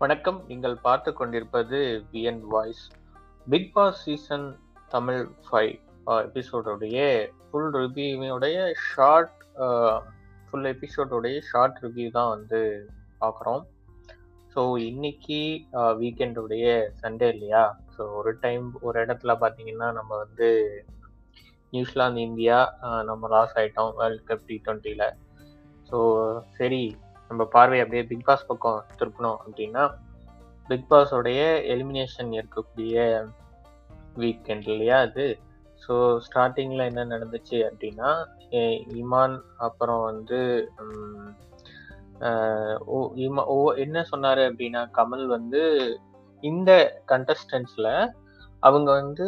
வணக்கம். நீங்கள் பார்த்து கொண்டிருப்பது V N voice big boss season Tamil five எபிசோடுடைய full ரிவ்யூவோடைய ஷார்ட் ஃபுல் எபிசோடுடைய ஷார்ட் ரிவ்யூ தான் வந்து பார்க்குறோம். ஸோ இன்னைக்கு வீக்கெண்டுடைய சண்டே இல்லையா? ஸோ ஒரு டைம் ஒரு இடத்துல பார்த்தீங்கன்னா நம்ம வந்து நியூசிலாந்து இந்தியா நம்ம லாஸ் ஆகிட்டோம் வேர்ல்ட் கப் டி ட்வெண்ட்டியில் ஸோ சரி நம்ம பார்வை அப்படியே பிக் பாஸ் பக்கம் திருப்பணும் அப்படின்னா பிக் பாஸோடைய எலிமினேஷன் இருக்கக்கூடிய வீக்கெண்ட் இல்லையா அது? ஸோ ஸ்டார்டிங்கில் என்ன நடந்துச்சு அப்படின்னா இமான் அப்புறம் வந்து ஓ இமா ஓ என்ன சொன்னார் அப்படின்னா கமல் வந்து இந்த கண்டஸ்டன்ஸில் அவங்க வந்து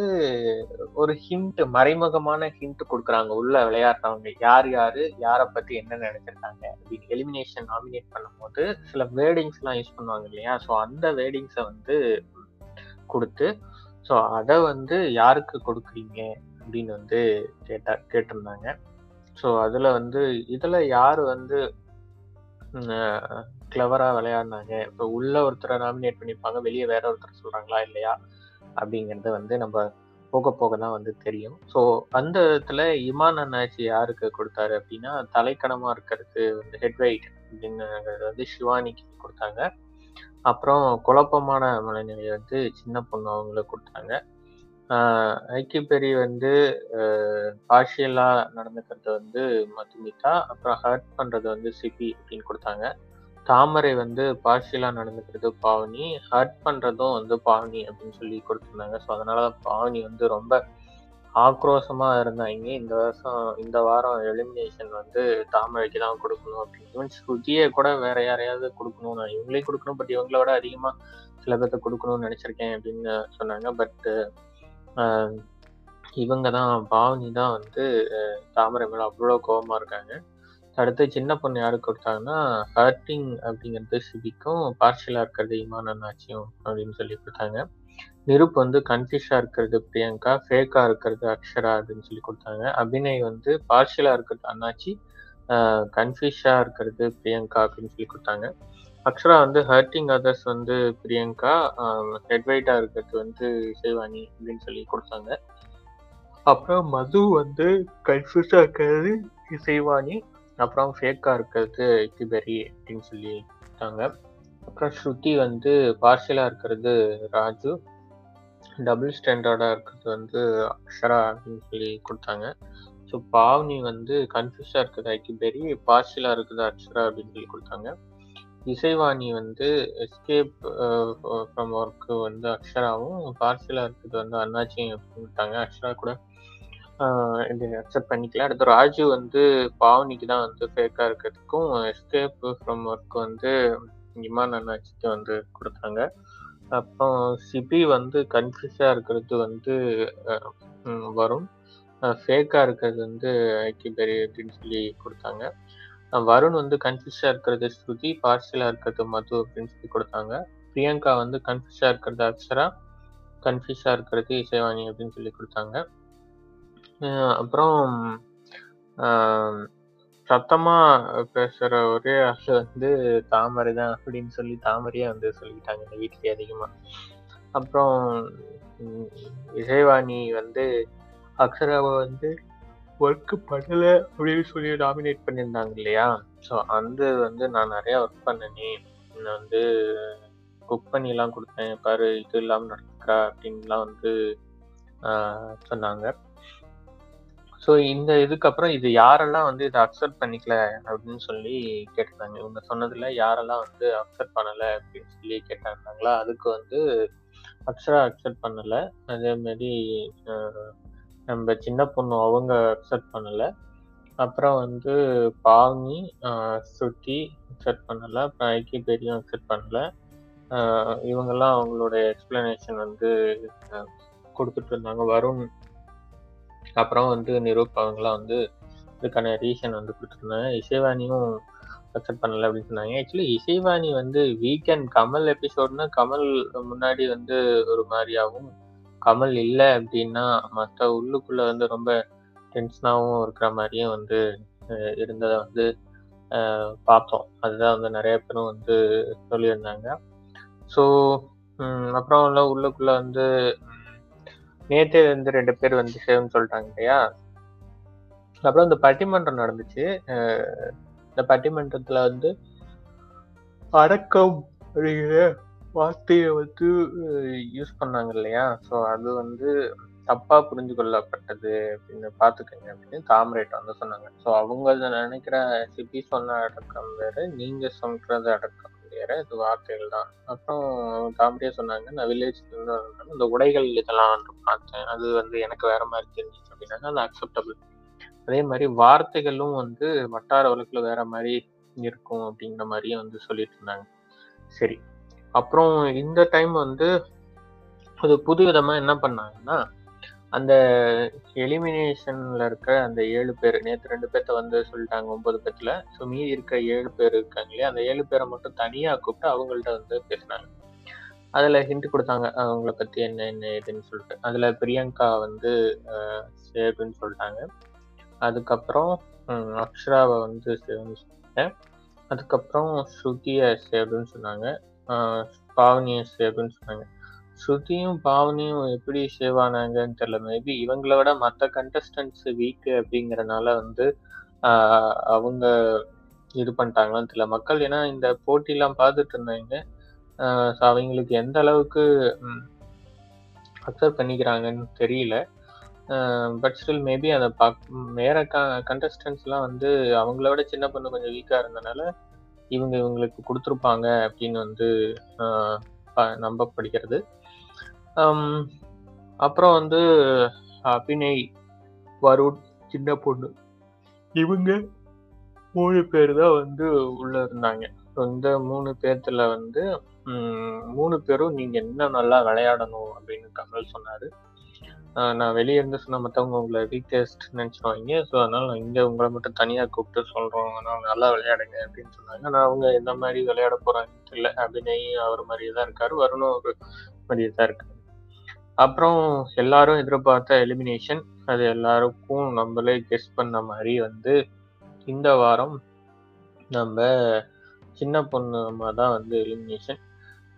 ஒரு ஹிண்ட் மறைமுகமான ஹிண்ட் கொடுக்குறாங்க. உள்ள விளையாடுறவங்க யார் யாரு யாரை பத்தி என்ன நினைச்சிருக்காங்க அப்படின்னு எலிமினேஷன் நாமினேட் பண்ணும்போது சில வேர்டிங்ஸ் எல்லாம் யூஸ் பண்ணுவாங்க இல்லையா? ஸோ அந்த வேர்டிங்ஸை வந்து கொடுத்து ஸோ அதை வந்து யாருக்கு கொடுக்குறீங்க அப்படின்னு வந்து கேட்டா கேட்டிருந்தாங்க. ஸோ அதில் வந்து இதில் யார் வந்து கிளவராக விளையாடினாங்க? இப்போ உள்ள ஒருத்தரை நாமினேட் பண்ணியிருப்பாங்க வெளியே வேற ஒருத்தர் சொல்கிறாங்களா இல்லையா? அப்படிங்கிறது வந்து நம்ம போக போக தான் வந்து தெரியும். ஸோ அந்த இடத்துல இமான் அண்ணாச்சி யாருக்கு கொடுத்தாரு அப்படின்னா தலைக்கணமாக இருக்கிறது வந்து ஹெட்வைட் அப்படிங்கிறது வந்து சிவானிக்கு கொடுத்தாங்க. அப்புறம் குழப்பமான மனநிலை வந்து சின்ன பொண்ணு அவங்களுக்கு கொடுத்தாங்க. ஆஹ் ஐக்கிய வந்து பார்ஷியலாக நடந்துக்கிறது வந்து மதுமிதா அப்புறம் ஹர்ட் பண்ணுறது வந்து சிபி அப்படின்னு கொடுத்தாங்க. தாமரை வந்து பார்ஷியலாக நடந்துக்கிறது பாவனி ஹர்ட் பண்ணுறதும் வந்து பாவனி அப்படின்னு சொல்லி கொடுத்துருந்தாங்க. ஸோ அதனால தான் பாவனி வந்து ரொம்ப ஆக்ரோஷமாக இருந்தாங்க. இந்த வருஷம் இந்த வாரம் எலிமினேஷன் வந்து தாமரைக்கு தான் கொடுக்கணும் அப்படின்னு. ஈவன் ஸ்ருதியை கூட வேற யாரையாவது கொடுக்கணும் நான் இவங்களையும் கொடுக்கணும் பட் இவங்களோட அதிகமாக சில பேர்த்த கொடுக்கணும்னு நினச்சிருக்கேன் அப்படின்னு சொன்னாங்க. பட்டு இவங்க தான் பாவனி தான் வந்து தாமரை மேலே அவ்வளோ கோபமாக இருக்காங்க. அடுத்து சின்ன பொண்ணு யாருக்கு கொடுத்தாங்கன்னா ஹர்ட்டிங் அப்படிங்கிறது சிபிக்கும் பார்ஷியலா இருக்கிறது இமான் அண்ணாச்சியும் அப்படின்னு சொல்லி கொடுத்தாங்க. நிருப் வந்து கன்ஃபியூஷா இருக்கிறது பிரியங்கா ஃபேக்கா இருக்கிறது அக்ஷரா அப்படின்னு சொல்லி கொடுத்தாங்க. அபிநய் வந்து பார்ஷியலா இருக்கிறது அண்ணாச்சி கன்ஃபியூஷா இருக்கிறது பிரியங்கா அப்படின்னு சொல்லி கொடுத்தாங்க. அக்ஷரா வந்து ஹர்ட்டிங் அதர்ஸ் வந்து பிரியங்கா ஹெட்வைட்டா இருக்கிறது வந்து இசைவாணி அப்படின்னு சொல்லி கொடுத்தாங்க. அப்புறம் மது வந்து கன்ஃபியூஸா இருக்கிறது இசைவாணி அப்புறம் ஃபேக்கா இருக்கிறது கிபெரி அப்படின்னு சொல்லி கொடுத்தாங்க அப்புறம் ஸ்ருதி வந்து பார்சியலாக இருக்கிறது ராஜு. டபுள் ஸ்டாண்டர்டாக இருக்கிறது வந்து அக்ஷரா அப்படின்னு சொல்லி கொடுத்தாங்க. ஸோ பாவனி வந்து கன்ஃபியூஸாக இருக்குது ஐக்கிபெரி பார்ஷியலா இருக்குது அக்ஷரா அப்படின்னு சொல்லி கொடுத்தாங்க. இசைவாணி வந்து எஸ்கேப் ஃப்ரம் ஒர்க்கு வந்து அக்ஷராவும் பார்ஷியலா இருக்கிறது வந்து அண்ணாச்சியும் அப்படின்னு கொடுத்தாங்க. அக்ஷரா கூட இது அக்செப்ட் பண்ணிக்கல. அடுத்து ராஜு வந்து பாவனிக்கு தான் வந்து ஃபேக்காக இருக்கிறதுக்கும் எஸ்கேப் ஃப்ரம் ஒர்க் வந்து இமான் அண்ணாச்சிக்கு வந்து கொடுத்தாங்க. அப்புறம் சிபி வந்து கன்ஃபியூஸாக இருக்கிறது வந்து வரும் ஃபேக்காக வருண். இருக்கிறது வந்து ஐக்கிபெரி அப்படின்னு சொல்லி கொடுத்தாங்க. வருண் வந்து கன்ஃபியூஸாக இருக்கிறது ஸ்ருதி பார்சலாக இருக்கிறது மது அப்படின்னு சொல்லி கொடுத்தாங்க. பிரியங்கா வந்து கன்ஃபியூஸாக இருக்கிறது அக்ஷரா கன்ஃபியூஸாக இருக்கிறது இசைவாணி அப்படின்னு சொல்லி கொடுத்தாங்க. அப்புறம் சத்தமாக சத்தமா பேசுற ஒரே ஆள் வந்து தாமரை தான் அப்படின்னு சொல்லி தாமரையே வந்து சொல்லிட்டாங்க இந்த வீட்லயே அதிகமா. அப்புறம் இசைவாணி வந்து அக்ஷராவை வந்து ஒர்க் பண்ணல அப்படின்னு சொல்லி டாமினேட் பண்ணியிருந்தாங்க இல்லையா? ஸோ அந்த வந்து நான் நிறைய ஒர்க் பண்ணனே நான் வந்து குக் பண்ணிலாம் கொடுத்தேன் பாரு இது இல்லாமல் நடக்கா அப்படின்லாம் வந்து சொன்னாங்க. ஸோ இந்த இதுக்கப்புறம் இது யாரெல்லாம் வந்து இதை அக்செப்ட் பண்ணிக்கல அப்படின்னு சொல்லி கேட்டிருந்தாங்க இவங்க சொன்னதில் யாரெல்லாம் வந்து அக்செப்ட் பண்ணலை அப்படின்னு சொல்லி கேட்டாங்களா அதுக்கு வந்து அக்ஷரா அக்செப்ட் பண்ணலை. அதேமாரி நம்ம சின்ன பொண்ணு அவங்க அக்செப்ட் பண்ணலை. அப்புறம் வந்து பாவனி அஹ், ஸ்ருதி அக்செப்ட் பண்ணலை. அப்புறம் ஐக்கிய பேரியும் அக்செப்ட் பண்ணலை. இவங்கெல்லாம் அவங்களோட எக்ஸ்பிளனேஷன் வந்து கொடுத்துட்டு இருந்தாங்க. வருண் அப்புறம் வந்து நிரூபவங்களாம் வந்து இதுக்கான ரீசன் வந்து கொடுத்துருந்தாங்க. இசைவாணியும் அக்செப்ட் பண்ணல அப்படின்னு சொன்னாங்க. ஆக்சுவலி இசைவாணி வந்து வீக்கெண்ட் கமல் எபிசோட்னா கமல் முன்னாடி வந்து ஒரு மாதிரியாகவும் கமல் இல்லை அப்படின்னா மற்ற உள்ளுக்குள்ள வந்து ரொம்ப டென்ஷனாகவும் இருக்கிற மாதிரியும் வந்து இருந்ததை வந்து பார்த்தோம். அதுதான் வந்து நிறைய பேரும் வந்து சொல்லியிருந்தாங்க. ஸோ அப்புறம் உள்ள உள்ளுக்குள்ள வந்து நேத்தே வந்து ரெண்டு பேர் வந்து சேவ்னு சொல்லிட்டாங்க இல்லையா? அப்புறம் இந்த பட்டிமன்றம் நடந்துச்சு. இந்த பட்டிமன்றத்துல வந்து அடக்கம் அப்படிங்கிற வார்த்தையை வந்து யூஸ் பண்ணாங்க இல்லையா? ஸோ அது வந்து தப்பா புரிஞ்சு கொள்ளப்பட்டது அப்படின்னு பார்த்துக்கங்க அப்படின்னு தாமரேட் வந்து சொன்னாங்க. ஸோ அவங்க நினைக்கிற சிபி சொன்ன அடக்கம் வேற நீங்க சொல்றது அடக்கம். வேற இது வார்த்தைகள் தான். அப்புறம் காமெடியாக சொன்னாங்க நான் வில்லேஜ்ல இருந்து வந்தேன் இந்த உடைகள் இதெல்லாம் வந்து பார்த்தேன். அது வந்து எனக்கு வேற மாதிரி தெரிஞ்சிச்சு அப்படின்னாங்க. அது அக்செப்டபிள் அதே மாதிரி வார்த்தைகளும் வந்து வட்டார வழக்குல வேற மாதிரி இருக்கும் அப்படிங்கிற மாதிரியும் வந்து சொல்லிட்டு இருந்தாங்க. சரி. அப்புறம் இந்த டைம் வந்து அது புது விதமா என்ன பண்ணாங்கன்னா அந்த எலிமினேஷன்ல இருக்க அந்த ஏழு பேர் நேற்று ரெண்டு பேர்த்த வந்து சொல்லிட்டாங்க ஒன்பது பேர்த்துல ஸோ மீதி இருக்க ஏழு பேர் இருக்காங்க இல்லையா? அந்த ஏழு பேரை மட்டும் தனியா கூப்பிட்டு அவங்கள்ட்ட வந்து பேசினாங்க. அதுல ஹிண்ட் கொடுத்தாங்க அவங்கள பத்தி என்ன என்ன ஏதுன்னு சொல்லிட்டு. அதுல பிரியங்கா வந்து சேவ்னு சொல்லிட்டாங்க. அதுக்கப்புறம் அக்ஷராவை வந்து சேவ்னு சொன்னாங்க. அதுக்கப்புறம் ஸ்ருதியை சேவ்னு சொன்னாங்க. ஆஹ் பாவனியை சேவ்னு சொன்னாங்க. ஸ்ருதியும் பாவனியும் எப்படி சேவ் ஆனாங்கன்னு தெரியல. மேபி இவங்கள விட மற்ற கண்டஸ்டன்ஸ் வீக் அப்படிங்கிறனால வந்து அவங்க இது பண்ணிட்டாங்களான்னு தெரியல. மக்கள் ஏன்னா இந்த போட்டிலாம் பார்த்துட்டு இருந்தாங்க அவங்களுக்கு எந்த அளவுக்கு அக்செப்ட் பண்ணிக்கிறாங்கன்னு தெரியல. பட் ஸ்டில் மேபி அதை பாக் வேற க கண்டஸ்டன்ஸ்லாம் வந்து அவங்கள விட சின்ன பொண்ணு கொஞ்சம் வீக்காக இருந்தனால இவங்க இவங்களுக்கு கொடுத்துருப்பாங்க அப்படின்னு வந்து ப- நம்பப்படுகிறது. அப்புறம் வந்து அபிநய் வருண் சின்ன பொண்ணு. இவங்க மூணு பேர் தான் வந்து உள்ள இருந்தாங்க. இந்த மூணு பேர்த்துல வந்து மூணு பேரும் நீங்க என்ன நல்லா விளையாடணும் அப்படின்னு கமல் சொன்னாரு. நான் வெளியே இருந்து சொன்ன மற்றவங்க உங்களை வீக்கஸ்ட் நினச்சிருவாங்க. ஸோ அதனால நான் இங்கே உங்களை மட்டும் தனியாக கூப்பிட்டு சொல்கிறோம் நான் நல்லா விளையாடுங்க அப்படின்னு சொன்னாங்க. ஆனால் அவங்க எந்த மாதிரி விளையாட போகிறாங்கன்னு தெரியல. அபிநய் அவர் மாதிரியே தான் இருக்காரு. வருணும் ஒரு மாதிரியே தான் இருக்காரு. அப்புறம் எல்லாரும் எதிர்பார்த்த எலிமினேஷன் அது எல்லாருக்கும் நம்மளே கெஸ் பண்ண மாதிரி வந்து இந்த வாரம் நம்ம சின்ன பொண்ணு அம்மா தான் வந்து எலிமினேஷன்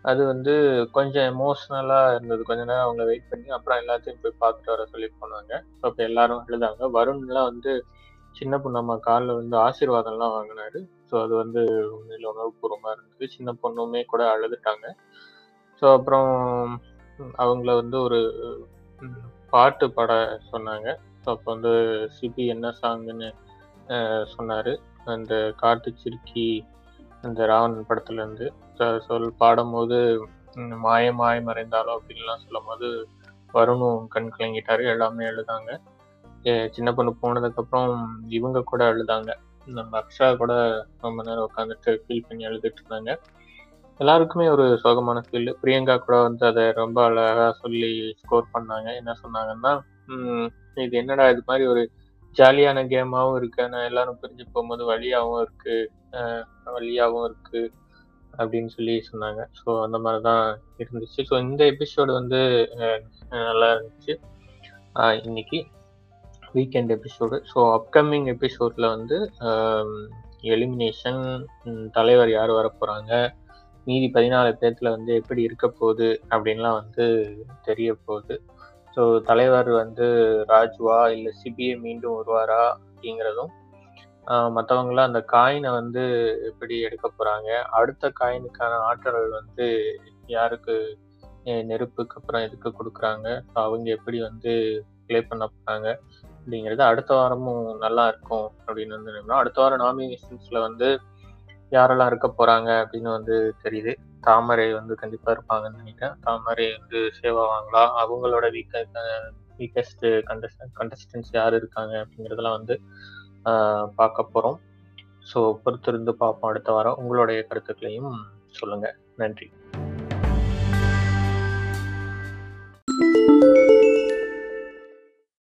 அது வந்து கொஞ்சம் எமோஷ்னலாக இருந்தது. கொஞ்ச நேரம் அவங்க வெயிட் பண்ணி அப்புறம் எல்லாத்தையும் போய் பார்த்துட்டு வர சொல்லி போனாங்க. அப்போ எல்லாரும் அழுதாங்க. வருண்லாம் வந்து சின்ன பொண்ணு அம்மா காலில் வந்து ஆசீர்வாதம்லாம் வாங்கினாரு. ஸோ அது வந்து உண்மையில் உணர்வுபூர்வமாக இருந்தது. சின்ன பொண்ணுமே கூட அழுதுட்டாங்க. ஸோ அப்புறம் அவங்கள வந்து ஒரு பாட்டு பாட சொன்னாங்க. ஸோ அப்போ வந்து சிபி என்ன சாங்குன்னு சொன்னார். அந்த காட்டு சிறுக்கி அந்த ராவணன் படத்துலேருந்து சொல் பாடும்போது மாய மாய மறைந்தாலோ அப்படின்லாம் சொல்லும்போது வருணும் கண் கலங்கிட்டாரு. எல்லாமே எழுதாங்க. ஏ, சின்ன பொண்ணு போனதுக்கப்புறம் இவங்க கூட எழுதாங்க. நம்ம அக்ஷா கூட ரொம்ப நேரம் உட்காந்துட்டு ஃபீல் பண்ணி எழுதிட்டு இருந்தாங்க. எல்லாருக்குமே ஒரு சோகமான ஃபீல் பிரியங்கா கூட வந்து அதை ரொம்ப அழகா சொல்லி ஸ்கோர் பண்ணாங்க. என்ன சொன்னாங்கன்னா இது என்னடா இது மாதிரி ஒரு ஜாலியான கேமாவும் இருக்கு. நான் எல்லாரும் பிரிஞ்சு போகும்போது வழியாகவும் இருக்கு. வழியாகவும் இருக்கு. அப்படின்னு சொல்லி சொன்னாங்க. ஸோ அந்த மாதிரி தான் இருந்துச்சு. ஸோ இந்த எபிசோடு வந்து நல்லா இருந்துச்சு. இன்னைக்கு வீக்கெண்ட் எபிசோடு ஸோ அப்கமிங் எபிசோடில் வந்து எலிமினேஷன் தலைவர் யார் வர போகிறாங்க மீதி பதினாலு பேர்த்துல வந்து எப்படி இருக்க போகுது அப்படின்லாம் வந்து தெரிய போகுது ஸோ தலைவர் வந்து ராஜுவா இல்லை சிபிஐ மீண்டும் வருவாரா அப்படிங்கிறதும் மற்றவங்களாம் அந்த காயினை வந்து எப்படி எடுக்க போறாங்க அடுத்த காயினுக்கான ஆற்றல் வந்து யாருக்கு நெருப்புக்கு அப்புறம் எதுக்கு கொடுக்குறாங்க ஸோ அவங்க எப்படி வந்து ப்ளே பண்ண போறாங்க அப்படிங்கிறது அடுத்த வாரமும் நல்லா இருக்கும் அப்படின்னு வந்து நினைக்கிறோம். அடுத்த வாரம் நாமினேஷன்ஸ்ல வந்து யாரெல்லாம் இருக்க போறாங்க அப்படின்னு வந்து தெரியுது. தாமரை வந்து கண்டிப்பா இருப்பாங்கன்னு நினைக்கிறேன். தாமரை வந்து சேவாவாங்களா அவங்களோட வீக்க வீக்கஸ்ட் கண்டஸ்ட் கண்டஸ்டன்ஸ் யார் இருக்காங்க அப்படிங்கிறதெல்லாம் வந்து பார்க்க போறோம். ஸோ பொறுத்திருந்து பார்ப்போம் அடுத்த வாரம். உங்களுடைய கருத்துக்களையும் சொல்லுங்க. நன்றி.